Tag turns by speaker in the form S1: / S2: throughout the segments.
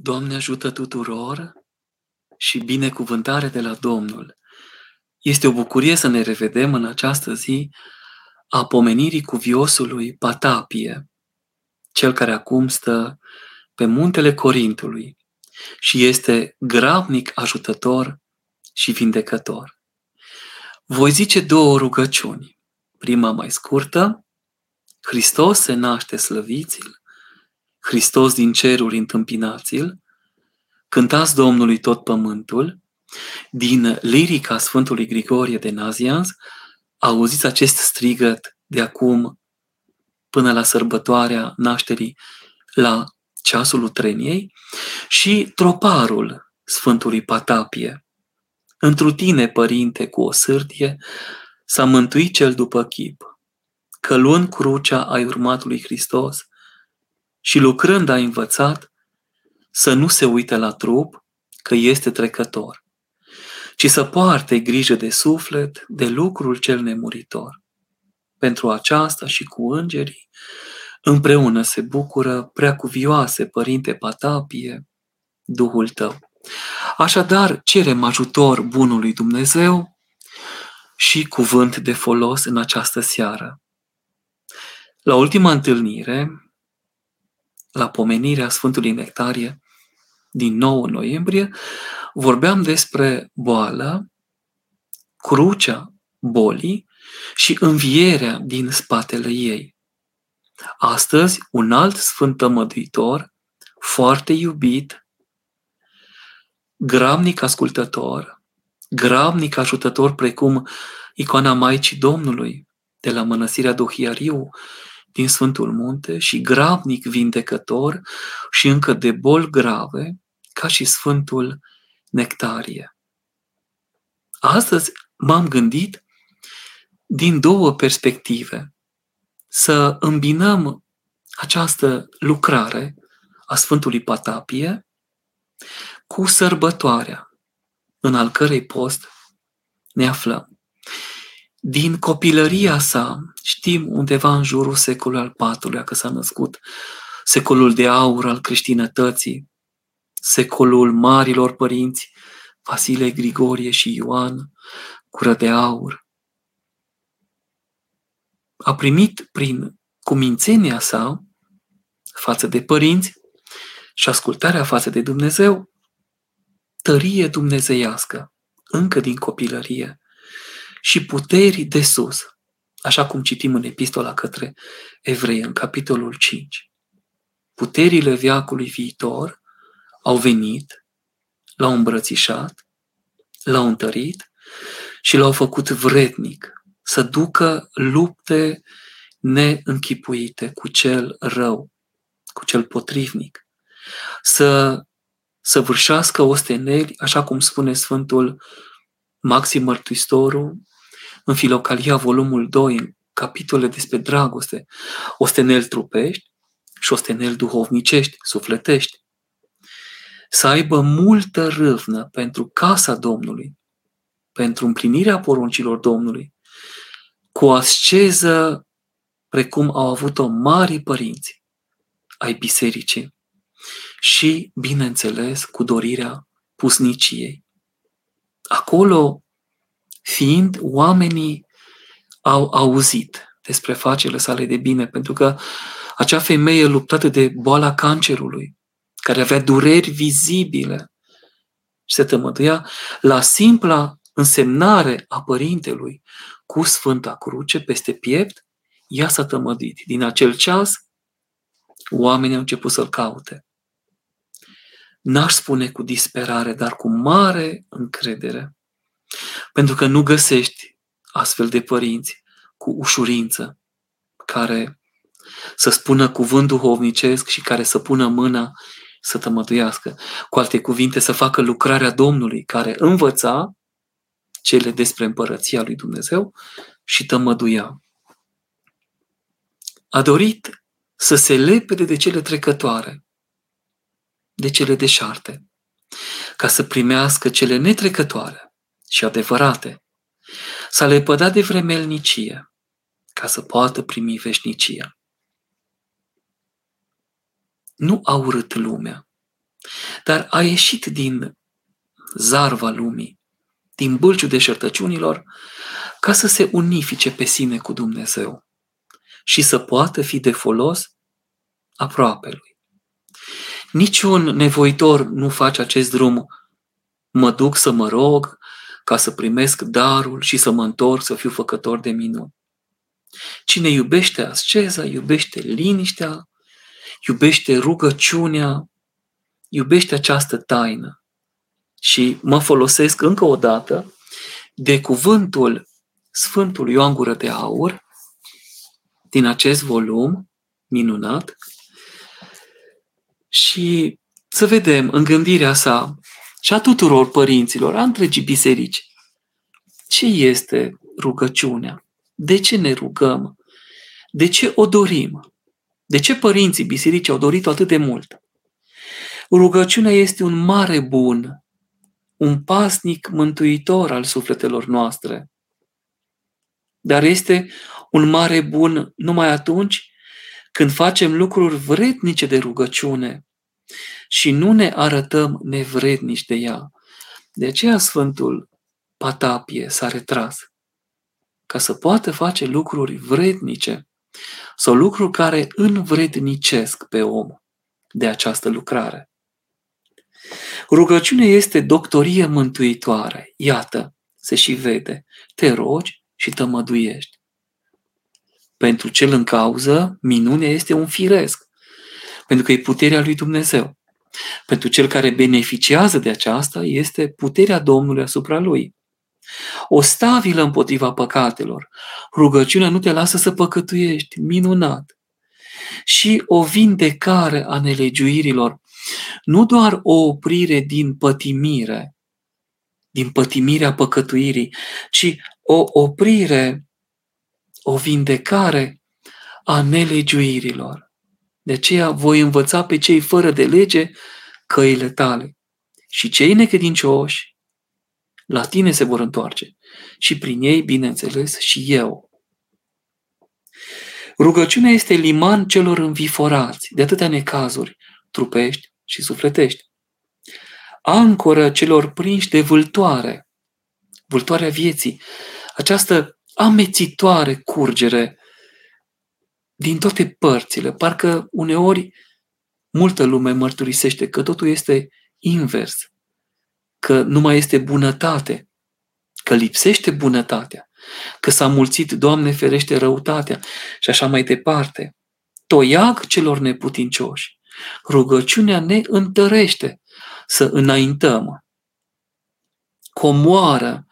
S1: Doamne ajută tuturor și binecuvântare de la Domnul. Este o bucurie să ne revedem în această zi a pomenirii cuviosului Patapie, cel care acum stă pe muntele Corintului și este grabnic ajutător și vindecător. Voi zice două rugăciuni. Prima mai scurtă, Hristos se naște slăviți-l, Hristos din ceruri întâmpinați-l, cântați Domnului tot pământul, din lirica Sfântului Grigorie de Nazianz, auziți acest strigăt de acum până la sărbătoarea nașterii la ceasul utreniei? Și troparul Sfântului Patapie. Întru tine, Părinte, cu o sârdie, s-a mântuit cel după chip, că luând crucea ai urmat lui Hristos, și lucrând a învățat să nu se uite la trup că este trecător, ci să poarte grijă de suflet, de lucrul cel nemuritor. Pentru aceasta și cu îngerii, împreună se bucură preacuvioase Părinte Patapie, Duhul tău. Așadar, cerem ajutor bunului Dumnezeu și cuvânt de folos în această seară. La ultima întâlnire, la pomenirea Sfântului Nectarie din 9 noiembrie, vorbeam despre boală, crucea bolii și învierea din spatele ei. Astăzi, un alt sfânt tămăduitor, foarte iubit, gramnic ascultător, gramnic ajutător precum icoana Maicii Domnului de la Mănăstirea Dohiariu din Sfântul Munte și gravnic vindecător și încă de boli grave, ca și Sfântul Nectarie. Astăzi m-am gândit din două perspective să îmbinăm această lucrare a Sfântului Patapie cu sărbătoarea în al cărei post ne aflăm. Din copilăria sa, știm undeva în jurul secolului al IV-lea că s-a născut, secolul de aur al creștinătății, secolul marilor părinți, Vasile, Grigorie și Ioan, cură de aur. A primit prin cumințenia sa față de părinți și ascultarea față de Dumnezeu, tărie dumnezeiască, încă din copilărie, și puterii de sus, așa cum citim în epistola către evrei, în capitolul 5. Puterile viacului viitor au venit, l-au îmbrățișat, l-au întărit și l-au făcut vrednic să ducă lupte neînchipuite cu cel rău, cu cel potrivnic, să săvârșească osteneli, așa cum spune Sfântul Maxim Mărtuistoru în Filocalia, volumul 2, în capitole despre dragoste, ostenel trupești și ostenel duhovnicești, sufletești. Să aibă multă râvnă pentru casa Domnului, pentru împlinirea poruncilor Domnului, cu o asceză precum au avut-o mari părinți ai bisericii și, bineînțeles, cu dorirea pusniciei. Acolo fiind oamenii au auzit despre facele sale de bine, pentru că acea femeie luptată de boala cancerului, care avea dureri vizibile și se tămăduia la simpla însemnare a părintelui cu Sfânta Cruce peste piept, ea s-a tămădit. Din acel ceas, oamenii au început să-l caute. N-aș spune cu disperare, dar cu mare încredere. Pentru că nu găsești astfel de părinți cu ușurință, care să spună cuvânt duhovnicesc și care să pună mâna să tămăduiască. Cu alte cuvinte, să facă lucrarea Domnului, care învăța cele despre împărăția lui Dumnezeu și tămăduia. A dorit să se lepede de cele trecătoare, de cele deșarte, ca să primească cele netrecătoare, și adevărate. S-a lepădat de vremelnicie ca să poată primi veșnicia. Nu a urât lumea, dar a ieșit din zarva lumii, din bâlciul deșertăciunilor, ca să se unifice pe sine cu Dumnezeu și să poată fi de folos aproape lui. Niciun nevoitor nu face acest drum. Mă duc să mă rog ca să primesc darul și să mă întorc să fiu făcător de minuni. Cine iubește asceza, iubește liniștea, iubește rugăciunea, iubește această taină. Și mă folosesc încă o dată de cuvântul Sfântului Ioan Gură de Aur din acest volum minunat și să vedem în gândirea sa și a tuturor părinților, a întregii biserici, ce este rugăciunea? De ce ne rugăm? De ce o dorim? De ce părinții bisericii au dorit-o atât de mult? Rugăciunea este un mare bun, un pasnic mântuitor al sufletelor noastre. Dar este un mare bun numai atunci când facem lucruri vrednice de rugăciune și nu ne arătăm nevrednici de ea. De aceea Sfântul Patapie s-a retras ca să poată face lucruri vrednice sau lucruri care învrednicesc pe om de această lucrare. Rugăciunea este doctorie mântuitoare. Iată, se și vede. Te rogi și tămăduiești. Pentru cel în cauză, minunea este un firesc, pentru că e puterea lui Dumnezeu. Pentru cel care beneficiază de aceasta, este puterea Domnului asupra lui. O stabilă împotriva păcatelor. Rugăciunea nu te lasă să păcătuiești. Minunat. Și o vindecare a nelegiuirilor. Nu doar o oprire din pătimire, din pătimirea păcătuirii, ci o oprire o vindecare a nelegiuirilor. De aceea voi învăța pe cei fără de lege căile tale. Și cei necredincioși la tine se vor întoarce. Și prin ei, bineînțeles, și eu. Rugăciunea este liman celor înviforați de atâtea necazuri, trupești și sufletești. Ancoră celor prinși de vâltoare, vâltoarea vieții, această amețitoare curgere din toate părțile. Parcă uneori multă lume mărturisește că totul este invers, că nu mai este bunătate, că lipsește bunătatea, că s-a mulțit, Doamne ferește, răutatea și așa mai departe. Toiag celor neputincioși. Rugăciunea ne întărește să înaintăm. Comoară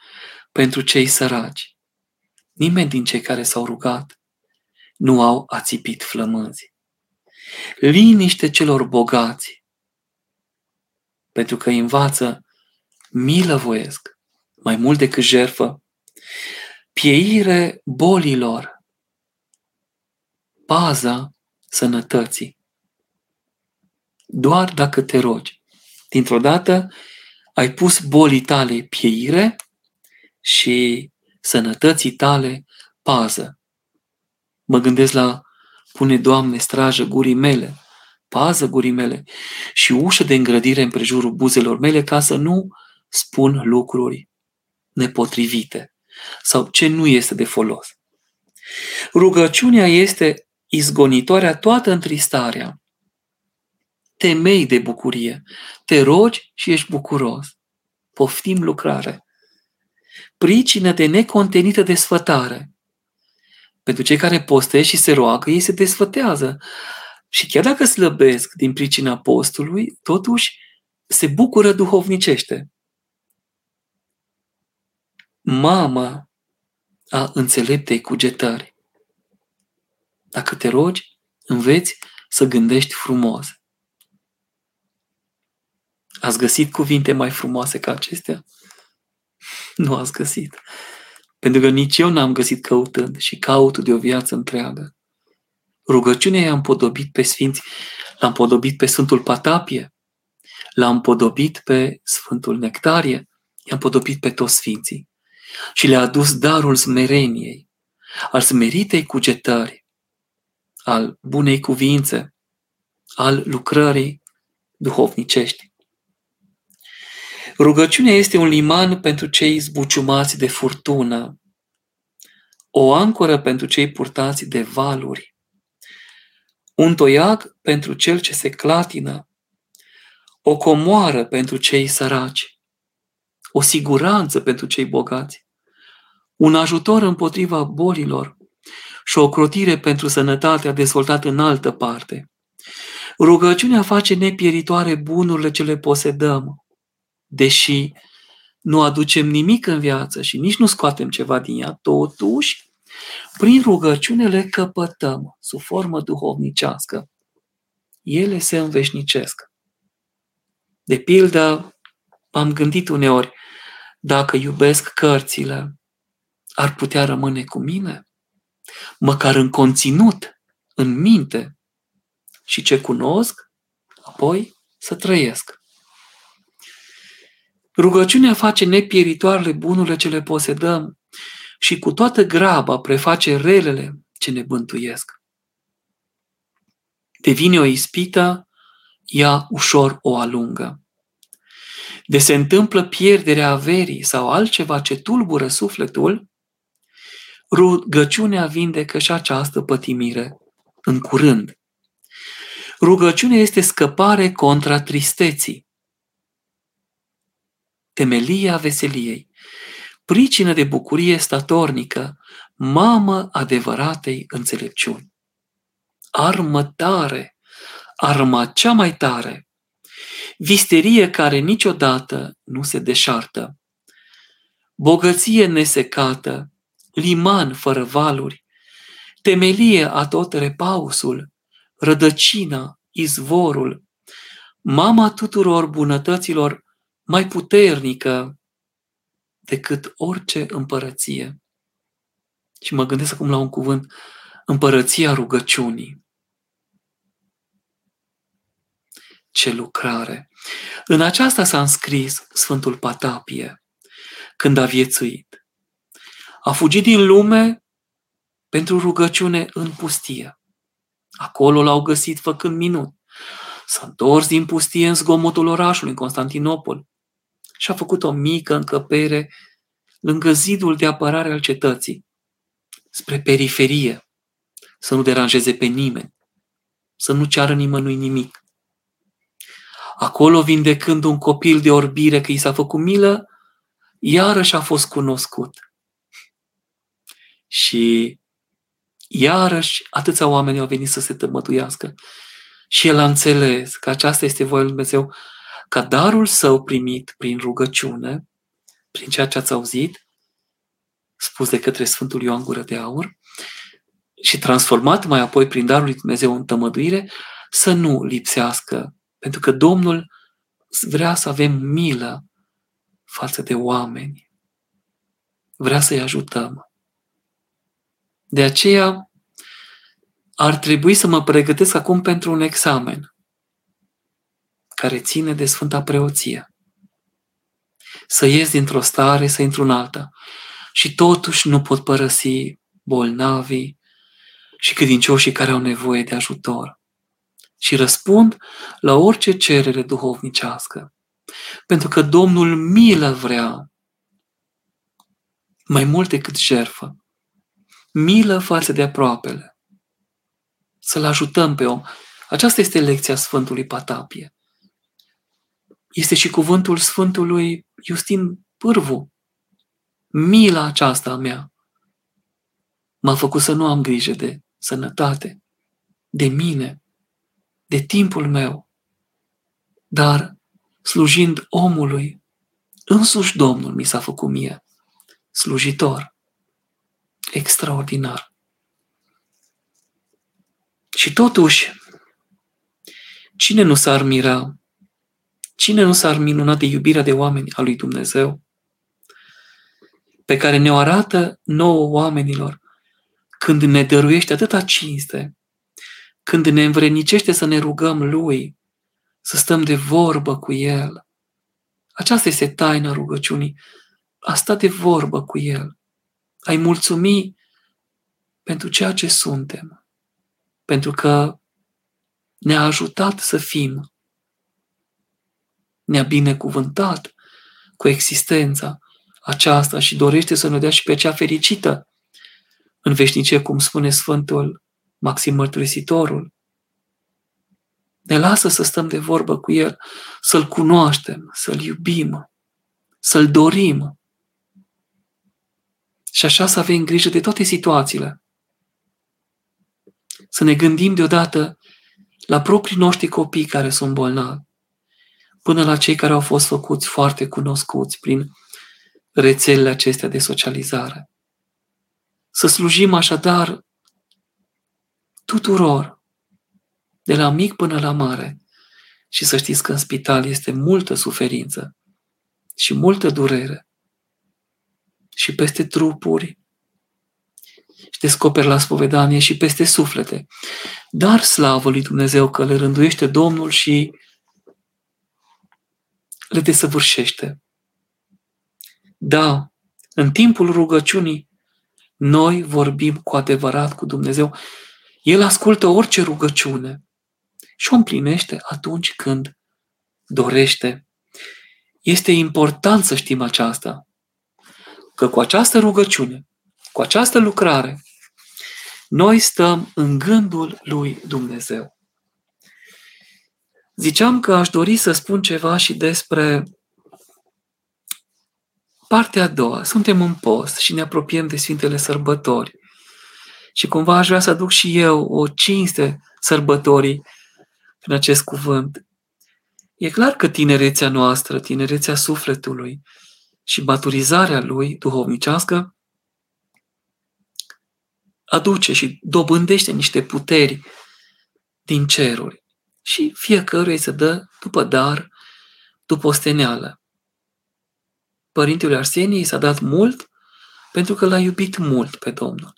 S1: pentru cei săraci. Nimeni din cei care s-au rugat nu au ațipit flămânzi. Liniște celor bogați, pentru că învață milă voiesc, mai mult decât jerfă, pieire bolilor, paza sănătății. Doar dacă te rogi. Dintr-o dată ai pus bolii tale pieire și sănătății tale pază. Mă gândesc la pune, Doamne, strajă gurii mele, pază gurii mele și ușă de îngrădire în prejurul buzelor mele ca să nu spun lucruri nepotrivite sau ce nu este de folos. Rugăciunea este izgonitoarea toată întristarea, temei de bucurie. Te rogi și ești bucuros. Poftim lucrare pricină de necontenită desfătare. Pentru cei care postesc și se roagă, ei se desfătează. Și chiar dacă slăbesc din pricina postului, totuși se bucură duhovnicește. Mama a înțeleptei cugetări. Dacă te rogi, înveți să gândești frumos. Ați găsit cuvinte mai frumoase ca acestea? Nu ați găsit. Pentru că nici eu n-am găsit căutând și caut de o viață întreagă. Rugăciunea i-am podobit pe Sfinți, l-am podobit pe Sfântul Patapie, l-am podobit pe Sfântul Nectarie, i-am podobit pe toți Sfinții și le-a adus darul smereniei, al smeritei cugetări, al bunei cuvințe, al lucrării duhovnicești. Rugăciunea este un liman pentru cei zbuciumați de furtună, o ancoră pentru cei purtați de valuri, un toiac pentru cel ce se clatină, o comoară pentru cei săraci, o siguranță pentru cei bogați, un ajutor împotriva bolilor și o crotire pentru sănătatea dezvoltată în altă parte. Rugăciunea face nepieritoare bunurile ce le posedăm, deși nu aducem nimic în viață și nici nu scoatem ceva din ea, totuși, prin rugăciune le căpătăm sub formă duhovnicească. Ele se înveșnicesc. De pildă, am gândit uneori, dacă iubesc cărțile, ar putea rămâne cu mine? Măcar în conținut, în minte. Și ce cunosc, apoi să trăiesc. Rugăciunea face nepieritoarele bunurile ce le posedăm și cu toată graba preface relele ce ne bântuiesc. Devine o ispită, ea ușor o alungă. De se întâmplă pierderea averii sau altceva ce tulbură sufletul, rugăciunea vindecă și această pătimire în curând. Rugăciunea este scăpare contra tristeții temelia veseliei, pricină de bucurie statornică, mamă adevăratei înțelepciuni. Armă tare, arma cea mai tare, visterie care niciodată nu se deșartă, bogăție nesecată, liman fără valuri, temelie a tot repausul, rădăcina, izvorul, mama tuturor bunătăților mai puternică decât orice împărăție. Și mă gândesc acum la un cuvânt, împărăția rugăciunii. Ce lucrare! În aceasta s-a înscris Sfântul Patapie, când a viețuit. A fugit din lume pentru rugăciune în pustie. Acolo l-au găsit făcând minuni. S-a întors din pustie în zgomotul orașului, în Constantinopol și a făcut o mică încăpere lângă zidul de apărare al cetății, spre periferie, să nu deranjeze pe nimeni, să nu ceară nimănui nimic. Acolo, vindecând un copil de orbire că i s-a făcut milă, iarăși a fost cunoscut. Și iarăși atâția oameni au venit să se tămătuiască. Și el a înțeles că aceasta este voia lui Dumnezeu ca darul său primit prin rugăciune, prin ceea ce ați auzit, spus de către Sfântul Ioan Gură de Aur, și transformat mai apoi prin darul lui Dumnezeu în tămăduire, să nu lipsească. Pentru că Domnul vrea să avem milă față de oameni. Vrea să-i ajutăm. De aceea ar trebui să mă pregătesc acum pentru un examen care ține de Sfânta Preoție. Să ies dintr-o stare, să intru în alta. Și totuși nu pot părăsi bolnavii și credincioșii care au nevoie de ajutor. Și răspund la orice cerere duhovnicească. Pentru că Domnul milă vrea mai mult decât jertfă. Milă față de aproapele. Să-l ajutăm pe om. Aceasta este lecția Sfântului Patapie este și cuvântul Sfântului Justin Pârvu. Mila aceasta a mea m-a făcut să nu am grijă de sănătate, de mine, de timpul meu, dar slujind omului, însuși Domnul mi s-a făcut mie slujitor. Extraordinar. Și totuși, cine nu s-ar mira Cine nu s-ar minuna de iubirea de oameni a lui Dumnezeu? Pe care ne-o arată nouă oamenilor când ne dăruiește atâta cinste, când ne învrenicește să ne rugăm Lui, să stăm de vorbă cu El. Aceasta este taina rugăciunii. A sta de vorbă cu El. Ai mulțumi pentru ceea ce suntem. Pentru că ne-a ajutat să fim ne-a binecuvântat cu existența aceasta și dorește să ne dea și pe cea fericită în veșnicie, cum spune Sfântul Maxim Mărturisitorul. Ne lasă să stăm de vorbă cu El, să-L cunoaștem, să-L iubim, să-L dorim. Și așa să avem grijă de toate situațiile. Să ne gândim deodată la proprii noștri copii care sunt bolnavi, până la cei care au fost făcuți foarte cunoscuți prin rețelele acestea de socializare. Să slujim așadar tuturor, de la mic până la mare. Și să știți că în spital este multă suferință și multă durere. Și peste trupuri și descoperi la spovedanie și peste suflete. Dar slavă lui Dumnezeu că le rânduiește Domnul și le desăvârșește. Da, în timpul rugăciunii, noi vorbim cu adevărat cu Dumnezeu. El ascultă orice rugăciune și o împlinește atunci când dorește. Este important să știm aceasta, că cu această rugăciune, cu această lucrare, noi stăm în gândul lui Dumnezeu. Ziceam că aș dori să spun ceva și despre partea a doua. Suntem în post și ne apropiem de Sfintele Sărbători. Și cumva aș vrea să aduc și eu o cinste sărbătorii în acest cuvânt. E clar că tinerețea noastră, tinerețea sufletului și maturizarea lui duhovnicească aduce și dobândește niște puteri din ceruri. Și fiecăruia se dă după dar, după osteneală. Părintele Arsenie s-a dat mult pentru că l-a iubit mult pe Domnul.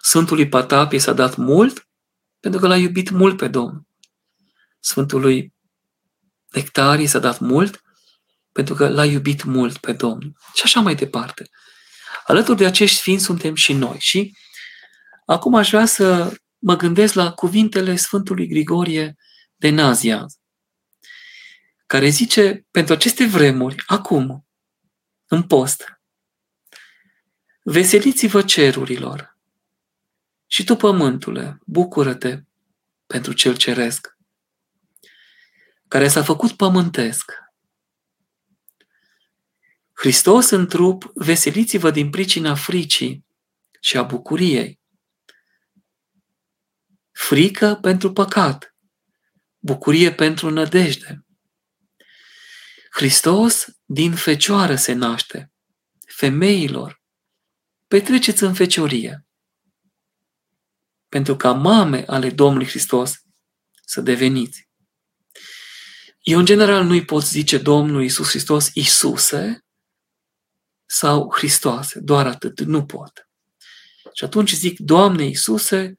S1: Sfântului Patapie s-a dat mult pentru că l-a iubit mult pe Domnul. Sfântului Nectarii s-a dat mult pentru că l-a iubit mult pe Domnul. Și așa mai departe. Alături de acești sfinți suntem și noi. Și acum aș vrea să mă gândesc la cuvintele Sfântului Grigorie de Nazia, care zice, pentru aceste vremuri, acum, în post, veseliți-vă cerurilor și tu, pământule, bucură-te pentru cel ceresc, care s-a făcut pământesc. Hristos în trup, veseliți-vă din pricina fricii și a bucuriei. Frică pentru păcat, bucurie pentru nădejde. Hristos din fecioară se naște. Femeilor, petreceți în feciorie. Pentru ca mame ale Domnului Hristos să deveniți. Eu, în general, nu-i pot zice Domnul Iisus Hristos Iisuse sau Hristoase, doar atât, nu pot. Și atunci zic, Doamne Iisuse,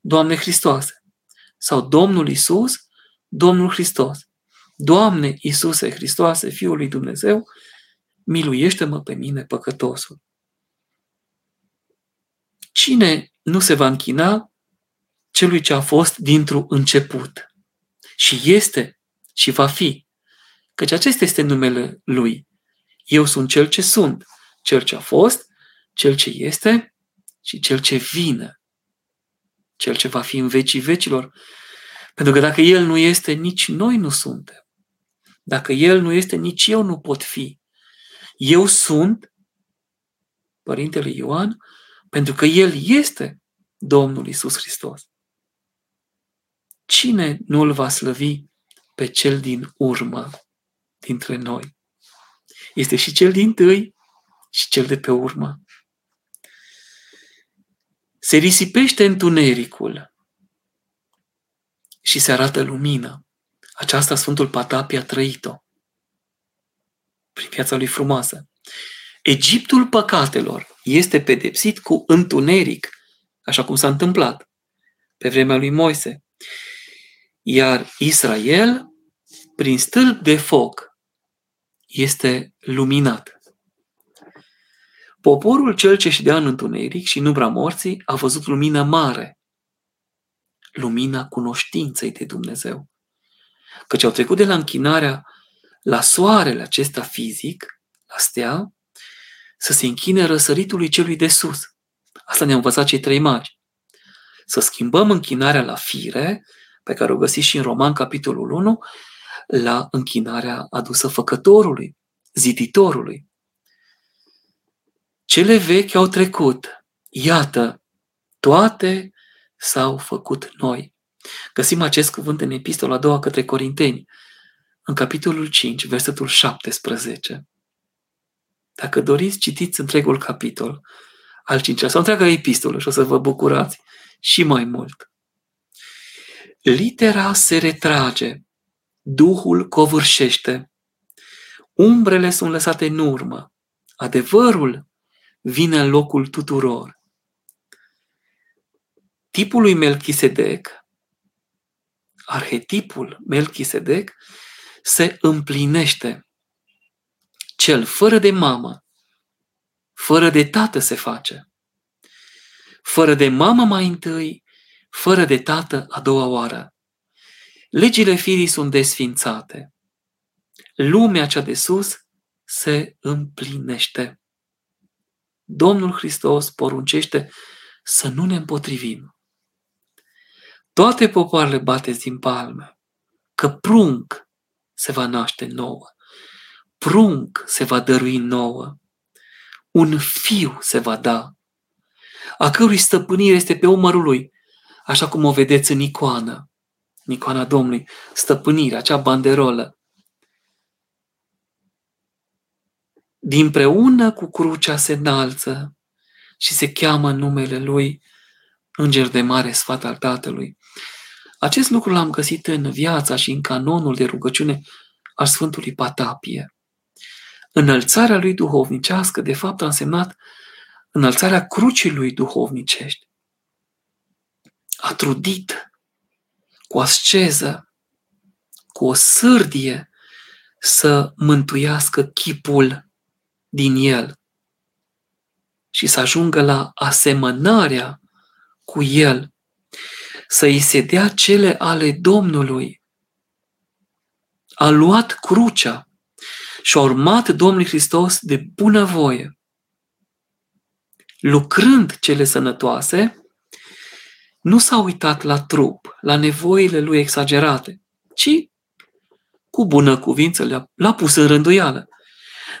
S1: Doamne Hristoase. Sau Domnul Iisus, Domnul Hristos. Doamne Iisuse Hristoase, Fiul lui Dumnezeu, miluiește-mă pe mine, păcătosul. Cine nu se va închina celui ce a fost dintr-un început și este și va fi, căci acesta este numele lui. Eu sunt cel ce sunt, cel ce a fost, cel ce este și cel ce vine, cel ce va fi în vecii vecilor. Pentru că dacă El nu este, nici noi nu suntem. Dacă El nu este, nici eu nu pot fi. Eu sunt Părintele Ioan pentru că El este Domnul Isus Hristos. Cine nu îl va slăvi pe cel din urmă dintre noi? Este și cel din tâi și cel de pe urmă. Se risipește întunericul și se arată lumina. Aceasta Sfântul Patapie a trăit-o prin viața lui frumoasă. Egiptul păcatelor este pedepsit cu întuneric, așa cum s-a întâmplat pe vremea lui Moise. Iar Israel, prin stâlp de foc, este luminat. Poporul cel ce și dea în întuneric și în umbra morții a văzut lumină mare, lumina cunoștinței de Dumnezeu. Căci au trecut de la închinarea la soarele acesta fizic, la astea să se închine răsăritului celui de sus. Asta ne-a învățat cei trei magi. Să schimbăm închinarea la fire, pe care o găsiți și în Roman, capitolul 1, la închinarea adusă făcătorului, ziditorului. Cele vechi au trecut. Iată, toate s-au făcut noi. Găsim acest cuvânt în epistola a doua către Corinteni, în capitolul 5, versetul 17. Dacă doriți, citiți întregul capitol al cincilea sau întreaga epistolă și o să vă bucurați și mai mult. Litera se retrage, Duhul covârșește, umbrele sunt lăsate în urmă, adevărul vine în locul tuturor. Tipul lui Melchisedec, arhetipul Melchisedec, se împlinește. Cel fără de mamă, fără de tată se face. Fără de mamă mai întâi, fără de tată a doua oară. Legile firii sunt desfințate. Lumea cea de sus se împlinește. Domnul Hristos poruncește să nu ne împotrivim. Toate popoarele bateți din palme, că prunc se va naște nouă. Prunc se va dărui nouă. Un fiu se va da, a cărui stăpânire este pe umărul lui, așa cum o vedeți în icoană, în icoana Domnului, stăpânirea, acea banderolă. Dinpreună cu crucea se înalță și se cheamă numele lui Înger de Mare Sfat al Tatălui. Acest lucru l-am găsit în viața și în canonul de rugăciune al Sfântului Patapie. Înălțarea lui duhovnicească, de fapt, a însemnat înălțarea crucii lui duhovnicești. A trudit cu asceză, cu o sârdie să mântuiască chipul din el și să ajungă la asemănarea cu el, să îi se dea cele ale Domnului. A luat crucea și a urmat Domnul Hristos de bunăvoie lucrând cele sănătoase, nu s-a uitat la trup, la nevoile lui exagerate, ci cu bună cuvință le-a, l-a pus în rânduială.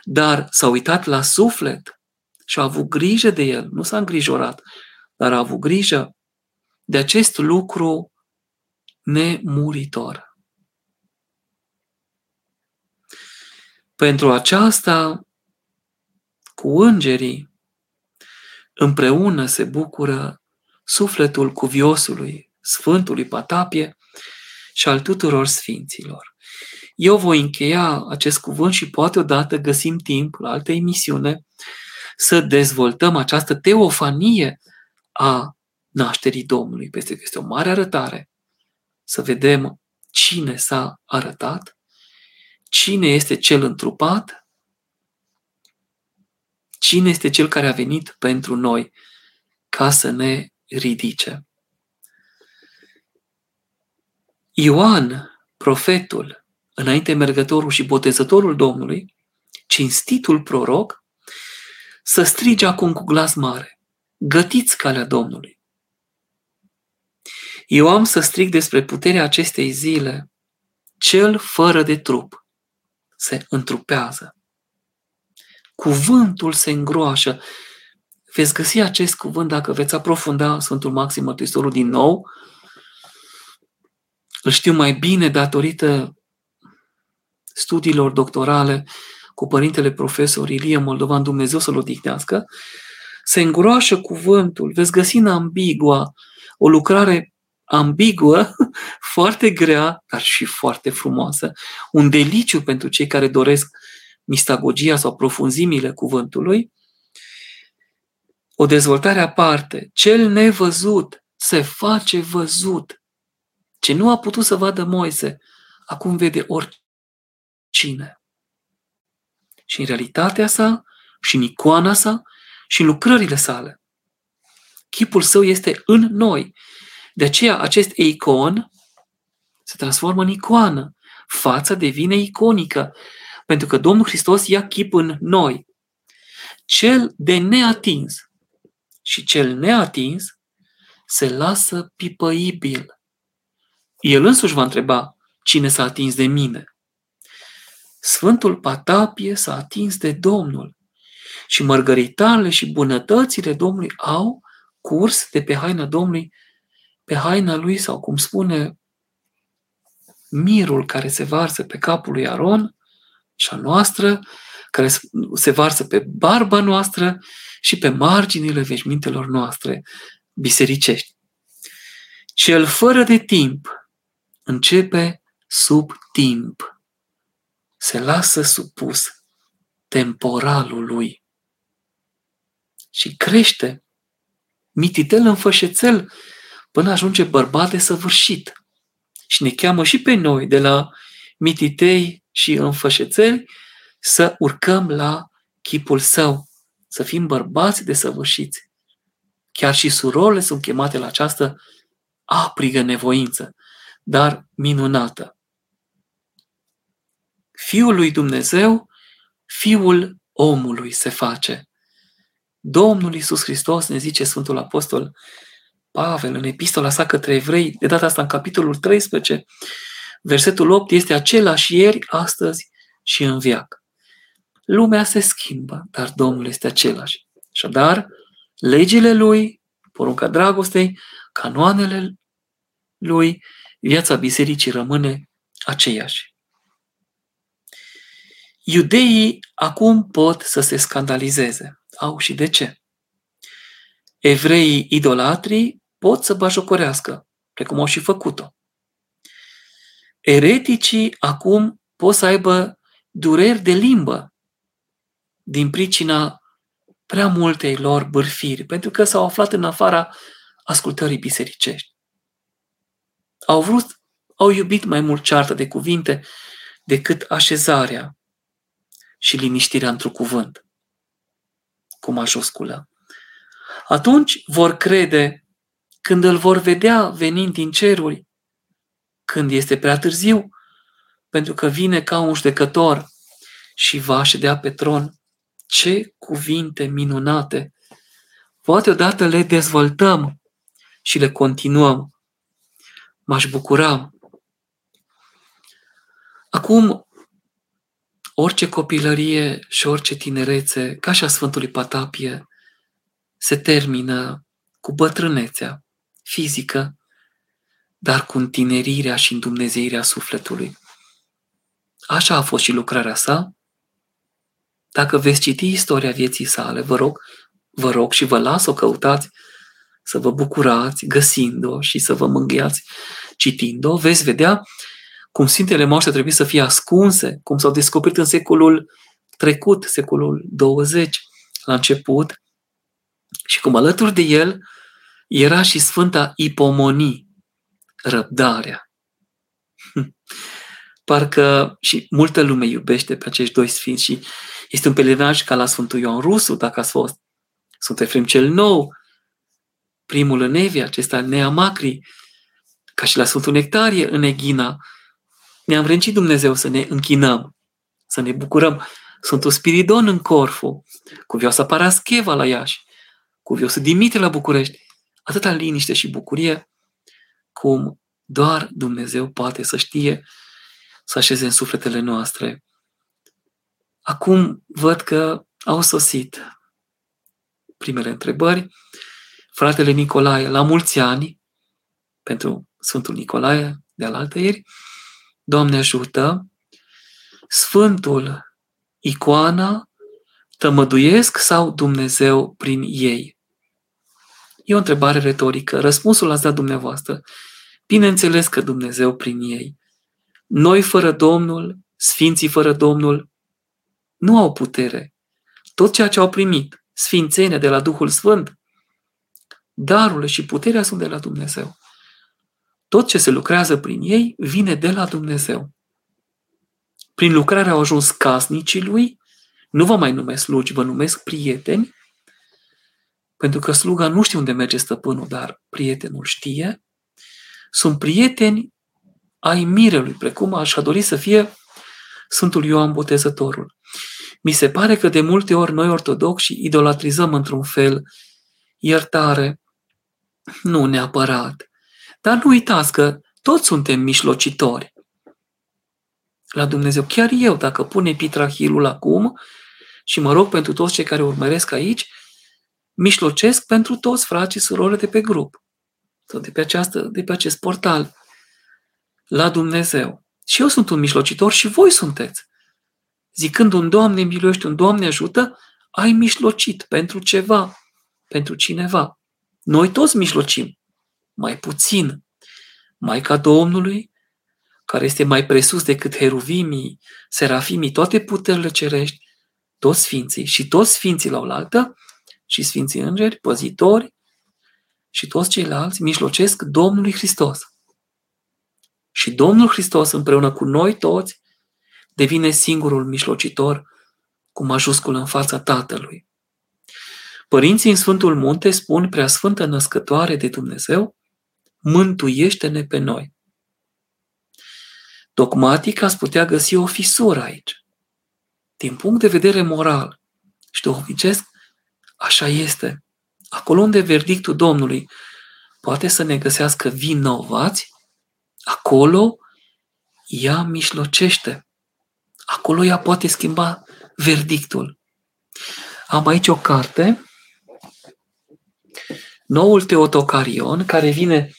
S1: Dar s-a uitat la suflet și a avut grijă de el, nu s-a îngrijorat, dar a avut grijă de acest lucru nemuritor. Pentru aceasta, cu îngerii, Împreună se bucură sufletul cuviosului, Sfântului Patapie și al tuturor sfinților. Eu voi încheia acest cuvânt și poate odată găsim timp la altă emisiune să dezvoltăm această teofanie a nașterii Domnului. Peste că este o mare arătare. Să vedem cine s-a arătat, cine este cel întrupat Cine este cel care a venit pentru noi ca să ne ridice? Ioan, profetul, înainte mergătorul și botezătorul Domnului, cinstitul proroc, să strige acum cu glas mare, gătiți calea Domnului. Eu am să strig despre puterea acestei zile, cel fără de trup se întrupează cuvântul se îngroașă. Veți găsi acest cuvânt dacă veți aprofunda Sfântul Maxim Mărturisitorul din nou. Îl știu mai bine datorită studiilor doctorale cu părintele profesor Ilie Moldovan, Dumnezeu să-l odihnească, se îngroașă cuvântul. Veți găsi în ambigua o lucrare ambiguă, foarte grea, dar și foarte frumoasă. Un deliciu pentru cei care doresc mistagogia sau profunzimile cuvântului, o dezvoltare aparte. Cel nevăzut se face văzut. Ce nu a putut să vadă Moise, acum vede oricine. Și în realitatea sa, și în icoana sa, și în lucrările sale. Chipul său este în noi. De aceea acest icon se transformă în icoană. Fața devine iconică Pentru că Domnul Hristos ia chip în noi. Cel de neatins și cel neatins se lasă pipăibil. El însuși va întreba cine s-a atins de mine. Sfântul Patapie s-a atins de Domnul și mărgăritarele și bunătățile Domnului au curs de pe haina Domnului, pe haina lui sau cum spune mirul care se varsă pe capul lui Aron și a noastră, care se varsă pe barba noastră și pe marginile veșmintelor noastre bisericești. Cel fără de timp începe sub timp. Se lasă supus temporalului și crește mititel în fășețel până ajunge bărbat de săvârșit. Și ne cheamă și pe noi de la mititei și înfășețeli să urcăm la chipul său, să fim bărbați de săvârșiți. Chiar și surorile sunt chemate la această aprigă nevoință, dar minunată. Fiul lui Dumnezeu, fiul omului se face. Domnul Iisus Hristos, ne zice Sfântul Apostol Pavel în epistola sa către evrei, de data asta în capitolul 13, versetul 8 este același ieri, astăzi și în viac. Lumea se schimbă, dar Domnul este același. Așadar, legile lui, porunca dragostei, canoanele lui, viața bisericii rămâne aceeași. Iudeii acum pot să se scandalizeze. Au și de ce? Evreii idolatrii pot să bajocorească, precum au și făcut-o. Ereticii acum pot să aibă dureri de limbă din pricina prea multei lor bârfiri, pentru că s-au aflat în afara ascultării bisericești. Au vrut, au iubit mai mult ceartă de cuvinte decât așezarea și liniștirea într-un cuvânt, cu majusculă. Atunci vor crede când îl vor vedea venind din ceruri, când este prea târziu, pentru că vine ca un judecător și va ședea pe tron. Ce cuvinte minunate! Poate odată le dezvoltăm și le continuăm. M-aș bucura. Acum, orice copilărie și orice tinerețe, ca și a Sfântului Patapie, se termină cu bătrânețea fizică, dar cu întinerirea și îndumnezeirea sufletului. Așa a fost și lucrarea sa. Dacă veți citi istoria vieții sale, vă rog, vă rog și vă las o căutați să vă bucurați găsind-o și să vă mângâiați citind-o, veți vedea cum Sfintele Moaște trebuie să fie ascunse, cum s-au descoperit în secolul trecut, secolul 20, la început, și cum alături de el era și Sfânta Ipomonii, răbdarea. Parcă și multă lume iubește pe acești doi sfinți și este un pelerinaj ca la Sfântul Ioan Rusu, dacă ați fost. Sunt Efrem cel Nou, primul în Evia, acesta Neamacri, ca și la Sfântul Nectarie în Eghina. Ne-am vrâncit Dumnezeu să ne închinăm, să ne bucurăm. Sfântul Spiridon în Corfu, cu Vioasa Parascheva la Iași, cu Viosul Dimitrie la București. Atâta liniște și bucurie cum doar Dumnezeu poate să știe să așeze în sufletele noastre. Acum văd că au sosit primele întrebări. Fratele Nicolae, la mulți ani, pentru Sfântul Nicolae de alaltă ieri, Doamne ajută, Sfântul, icoana, tămăduiesc sau Dumnezeu prin ei? E o întrebare retorică. Răspunsul l-ați dat dumneavoastră. Bineînțeles că Dumnezeu prin ei. Noi fără Domnul, Sfinții fără Domnul, nu au putere. Tot ceea ce au primit, sfințenia de la Duhul Sfânt, darurile și puterea sunt de la Dumnezeu. Tot ce se lucrează prin ei vine de la Dumnezeu. Prin lucrare au ajuns casnicii lui, nu vă mai numesc slugi, vă numesc prieteni, pentru că sluga nu știe unde merge stăpânul, dar prietenul știe. Sunt prieteni ai mirelui, precum aș dori să fie Sfântul Ioan Botezătorul. Mi se pare că de multe ori noi ortodoxi idolatrizăm într-un fel iertare, nu neapărat. Dar nu uitați că toți suntem mișlocitori la Dumnezeu. Chiar eu, dacă pun epitrahilul acum și mă rog pentru toți cei care urmăresc aici, mișlocesc pentru toți frații și surorile de pe grup sau de pe, această, de pe acest portal la Dumnezeu. Și eu sunt un mișlocitor și voi sunteți. Zicând un Doamne miluiește, un Doamne ajută, ai mișlocit pentru ceva, pentru cineva. Noi toți mișlocim, mai puțin. Maica Domnului, care este mai presus decât heruvimii, serafimii, toate puterile cerești, toți sfinții și toți sfinții la oaltă, și sfinții îngeri, păzitori și toți ceilalți mijlocesc Domnului Hristos. Și Domnul Hristos împreună cu noi toți devine singurul mijlocitor cu majuscul în fața Tatălui. Părinții în Sfântul Munte spun prea sfântă născătoare de Dumnezeu, mântuiește-ne pe noi. Dogmatic ați putea găsi o fisură aici. Din punct de vedere moral și duhovnicesc, așa este. Acolo unde verdictul Domnului poate să ne găsească vinovați, acolo ea mișlocește. Acolo ea poate schimba verdictul. Am aici o carte, Noul Teotocarion, care vine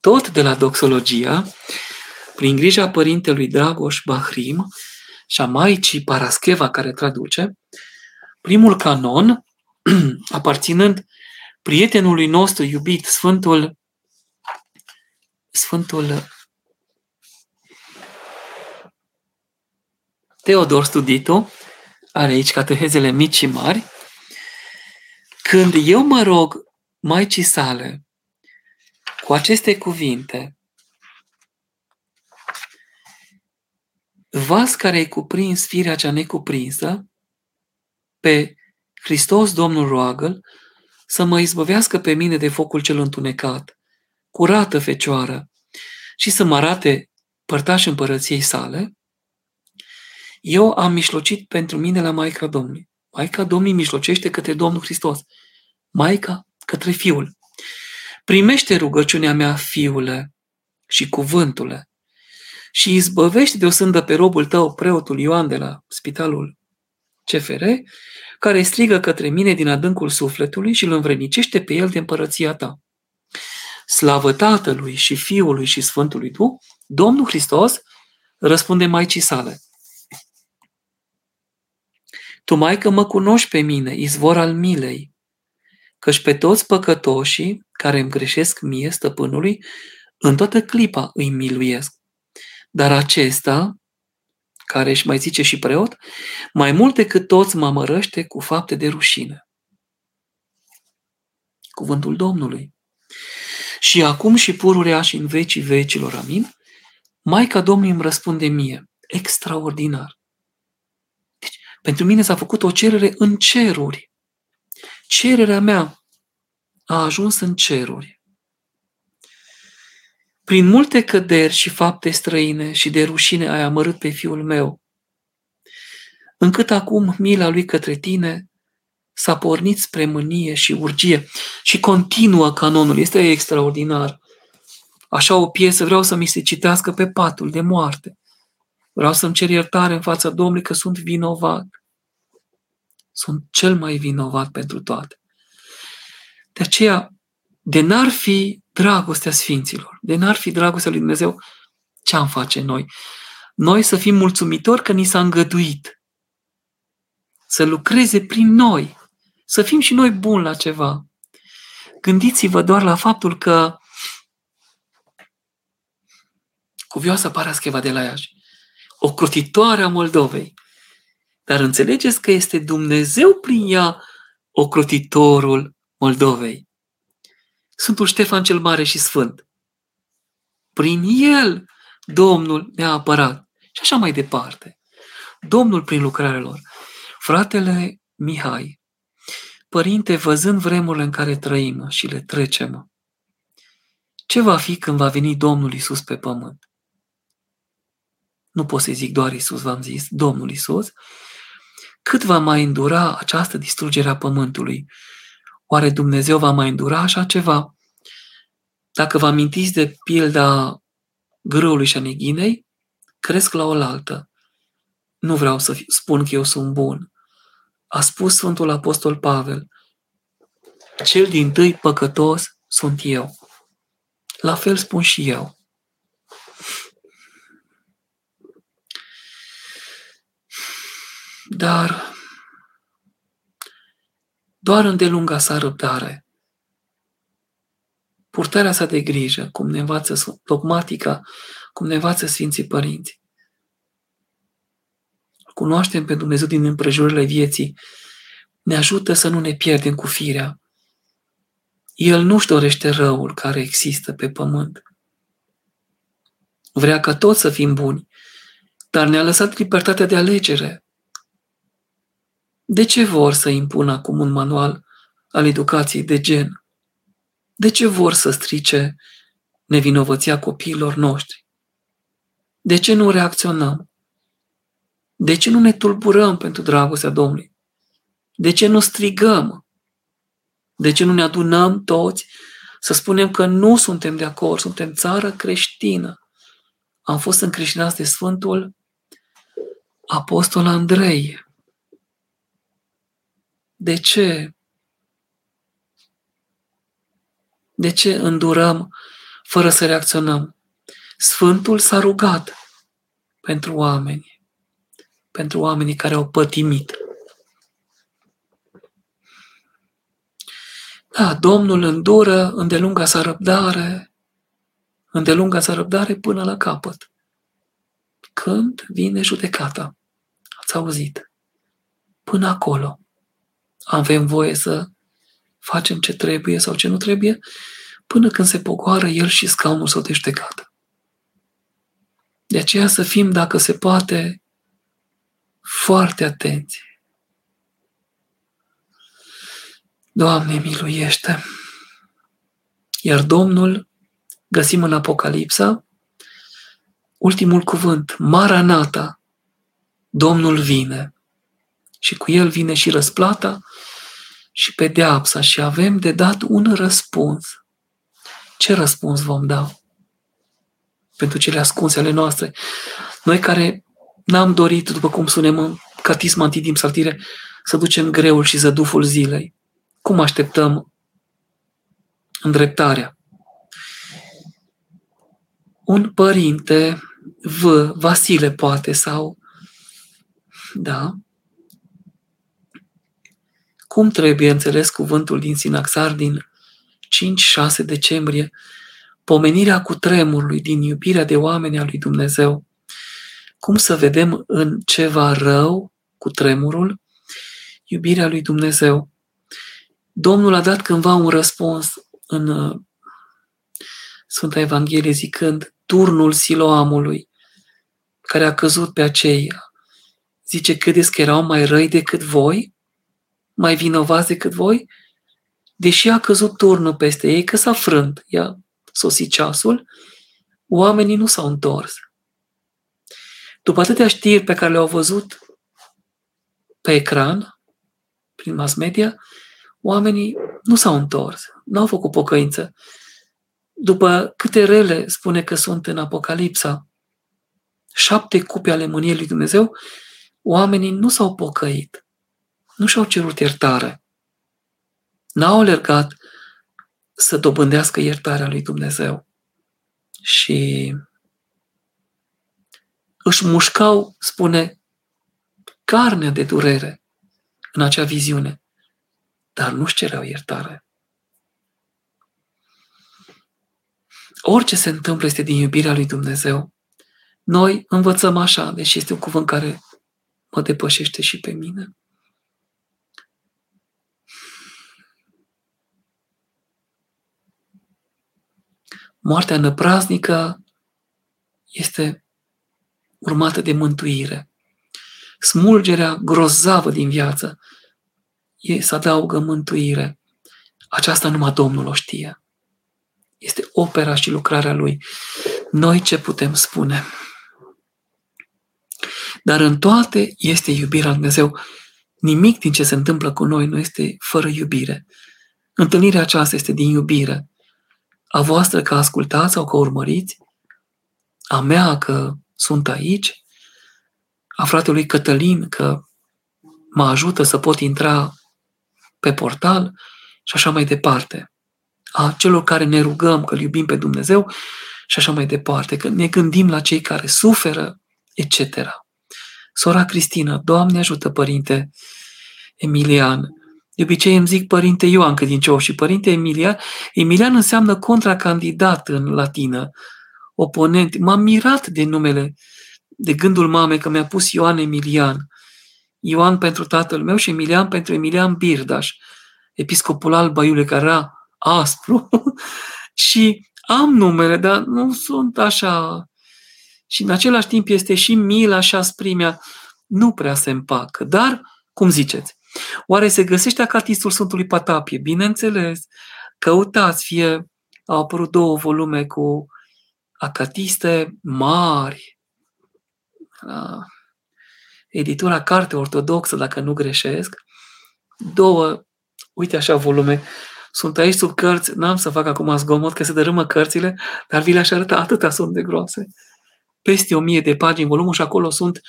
S1: tot de la doxologia, prin grija părintelui Dragoș Bahrim și a Maicii Parascheva, care traduce, primul canon, aparținând prietenului nostru iubit, Sfântul, Sfântul Teodor Studito, are aici catehezele mici și mari, când eu mă rog Maicii sale cu aceste cuvinte, vas care ai cuprins firea cea necuprinsă, pe Hristos Domnul roagă să mă izbăvească pe mine de focul cel întunecat, curată fecioară, și să mă arate părtaș împărăției sale, eu am mișlocit pentru mine la Maica Domnului. Maica Domnului mișlocește către Domnul Hristos. Maica către Fiul. Primește rugăciunea mea, Fiule, și cuvântule, și izbăvește de o sândă pe robul tău, preotul Ioan de la spitalul CFR, care strigă către mine din adâncul sufletului și îl învrenicește pe el de împărăția ta. Slavă Tatălui și Fiului și Sfântului Duh, Domnul Hristos răspunde Maicii sale. Tu, Maică, mă cunoști pe mine, izvor al milei, căci pe toți păcătoșii care îmi greșesc mie, stăpânului, în toată clipa îi miluiesc. Dar acesta, care își mai zice și preot, mai mult decât toți mă mărăște cu fapte de rușine. Cuvântul Domnului. Și acum și pururea și în vecii vecilor, amin, Maica Domnului îmi răspunde mie, extraordinar. Deci, pentru mine s-a făcut o cerere în ceruri. Cererea mea a ajuns în ceruri. Prin multe căderi și fapte străine și de rușine ai amărât pe fiul meu, încât acum mila lui către tine s-a pornit spre mânie și urgie și continuă canonul. Este extraordinar. Așa o piesă vreau să mi se citească pe patul de moarte. Vreau să-mi cer iertare în fața Domnului că sunt vinovat. Sunt cel mai vinovat pentru toate. De aceea, de n-ar fi dragostea Sfinților, de n-ar fi dragostea lui Dumnezeu, ce am face noi? Noi să fim mulțumitori că ni s-a îngăduit să lucreze prin noi, să fim și noi buni la ceva. Gândiți-vă doar la faptul că cuvioasa Parascheva de la Iași, o crotitoare a Moldovei, dar înțelegeți că este Dumnezeu prin ea ocrotitorul Moldovei. Sfântul Ștefan cel Mare și Sfânt. Prin el Domnul ne-a apărat. Și așa mai departe. Domnul prin lucrarea lor. Fratele Mihai, Părinte, văzând vremurile în care trăim și le trecem, ce va fi când va veni Domnul Isus pe pământ? nu pot să zic doar Isus, v-am zis, Domnul Isus, cât va mai îndura această distrugere a pământului? Oare Dumnezeu va mai îndura așa ceva? Dacă vă amintiți de pilda grâului și a neghinei, cresc la oaltă. Nu vreau să spun că eu sunt bun. A spus Sfântul Apostol Pavel, cel din tâi păcătos sunt eu. La fel spun și eu. Dar doar îndelunga sa răbdare, purtarea sa de grijă, cum ne învață dogmatica, cum ne învață Sfinții Părinți. Cunoaștem pe Dumnezeu din împrejurările vieții, ne ajută să nu ne pierdem cu firea. El nu-și dorește răul care există pe pământ. Vrea ca toți să fim buni, dar ne-a lăsat libertatea de alegere. De ce vor să impună acum un manual al educației de gen? De ce vor să strice nevinovăția copiilor noștri? De ce nu reacționăm? De ce nu ne tulburăm pentru dragostea Domnului? De ce nu strigăm? De ce nu ne adunăm toți să spunem că nu suntem de acord, suntem țară creștină? Am fost încreștinați de Sfântul Apostol Andrei. De ce? De ce îndurăm fără să reacționăm? Sfântul s-a rugat pentru oameni, pentru oamenii care au pătimit. Da, Domnul îndură îndelunga sa răbdare, îndelunga sa răbdare până la capăt. Când vine judecata? Ați auzit? Până acolo avem voie să facem ce trebuie sau ce nu trebuie, până când se pogoară el și scaunul său de judecată. De aceea să fim, dacă se poate, foarte atenți. Doamne, miluiește! Iar Domnul, găsim în Apocalipsa, ultimul cuvânt, Maranata, Domnul vine. Și cu el vine și răsplata și pedeapsa și avem de dat un răspuns. Ce răspuns vom da? Pentru cele ascunse ale noastre. Noi care n-am dorit, după cum spunem în catisma antidim saltire, să ducem greul și zăduful zilei. Cum așteptăm îndreptarea? Un părinte, V, Vasile poate, sau, da, cum trebuie înțeles cuvântul din Sinaxar din 5-6 decembrie, pomenirea cu tremurului din iubirea de oameni a lui Dumnezeu. Cum să vedem în ceva rău cu tremurul iubirea lui Dumnezeu. Domnul a dat cândva un răspuns în uh, Sfânta Evanghelie zicând turnul Siloamului care a căzut pe aceia. Zice, credeți că erau mai răi decât voi? Mai vinovați decât voi? Deși a căzut turnul peste ei, că s-a frânt, i-a sosit ceasul, oamenii nu s-au întors. După atâtea știri pe care le-au văzut pe ecran, prin mass media, oamenii nu s-au întors, nu au făcut pocăință. După câte rele spune că sunt în Apocalipsa, șapte cupe ale mâniei lui Dumnezeu, oamenii nu s-au pocăit nu și-au cerut iertare. N-au alergat să dobândească iertarea lui Dumnezeu. Și își mușcau, spune, carnea de durere în acea viziune, dar nu-și cereau iertare. Orice se întâmplă este din iubirea lui Dumnezeu. Noi învățăm așa, deși este un cuvânt care mă depășește și pe mine. Moartea năpraznică este urmată de mântuire. Smulgerea grozavă din viață e să adaugă mântuire. Aceasta numai Domnul o știe. Este opera și lucrarea Lui. Noi ce putem spune? Dar în toate este iubirea lui Dumnezeu. Nimic din ce se întâmplă cu noi nu este fără iubire. Întâlnirea aceasta este din iubire. A voastră că ascultați sau că urmăriți, a mea că sunt aici, a fratelui Cătălin că mă ajută să pot intra pe portal și așa mai departe. A celor care ne rugăm că iubim pe Dumnezeu și așa mai departe, că ne gândim la cei care suferă, etc. Sora Cristina, Doamne ajută, Părinte Emilian. De obicei îmi zic Părinte Ioan Credincios și Părinte Emilian. Emilian înseamnă contracandidat în latină, oponent. M-am mirat de numele, de gândul mamei că mi-a pus Ioan Emilian. Ioan pentru tatăl meu și Emilian pentru Emilian Birdaș, episcopul al Baiule, care era aspru. și am numele, dar nu sunt așa. Și în același timp este și mila și asprimea. Nu prea se împacă. Dar, cum ziceți, oare se găsește acatistul Sfântului Patapie? Bineînțeles, căutați, fie au apărut două volume cu acatiste mari, editura Carte Ortodoxă, dacă nu greșesc, două, uite așa, volume, sunt aici sub cărți, n-am să fac acum zgomot că se dărâmă cărțile, dar vi le-aș arăta, atâta sunt de groase. Peste o mie de pagini volumul și acolo sunt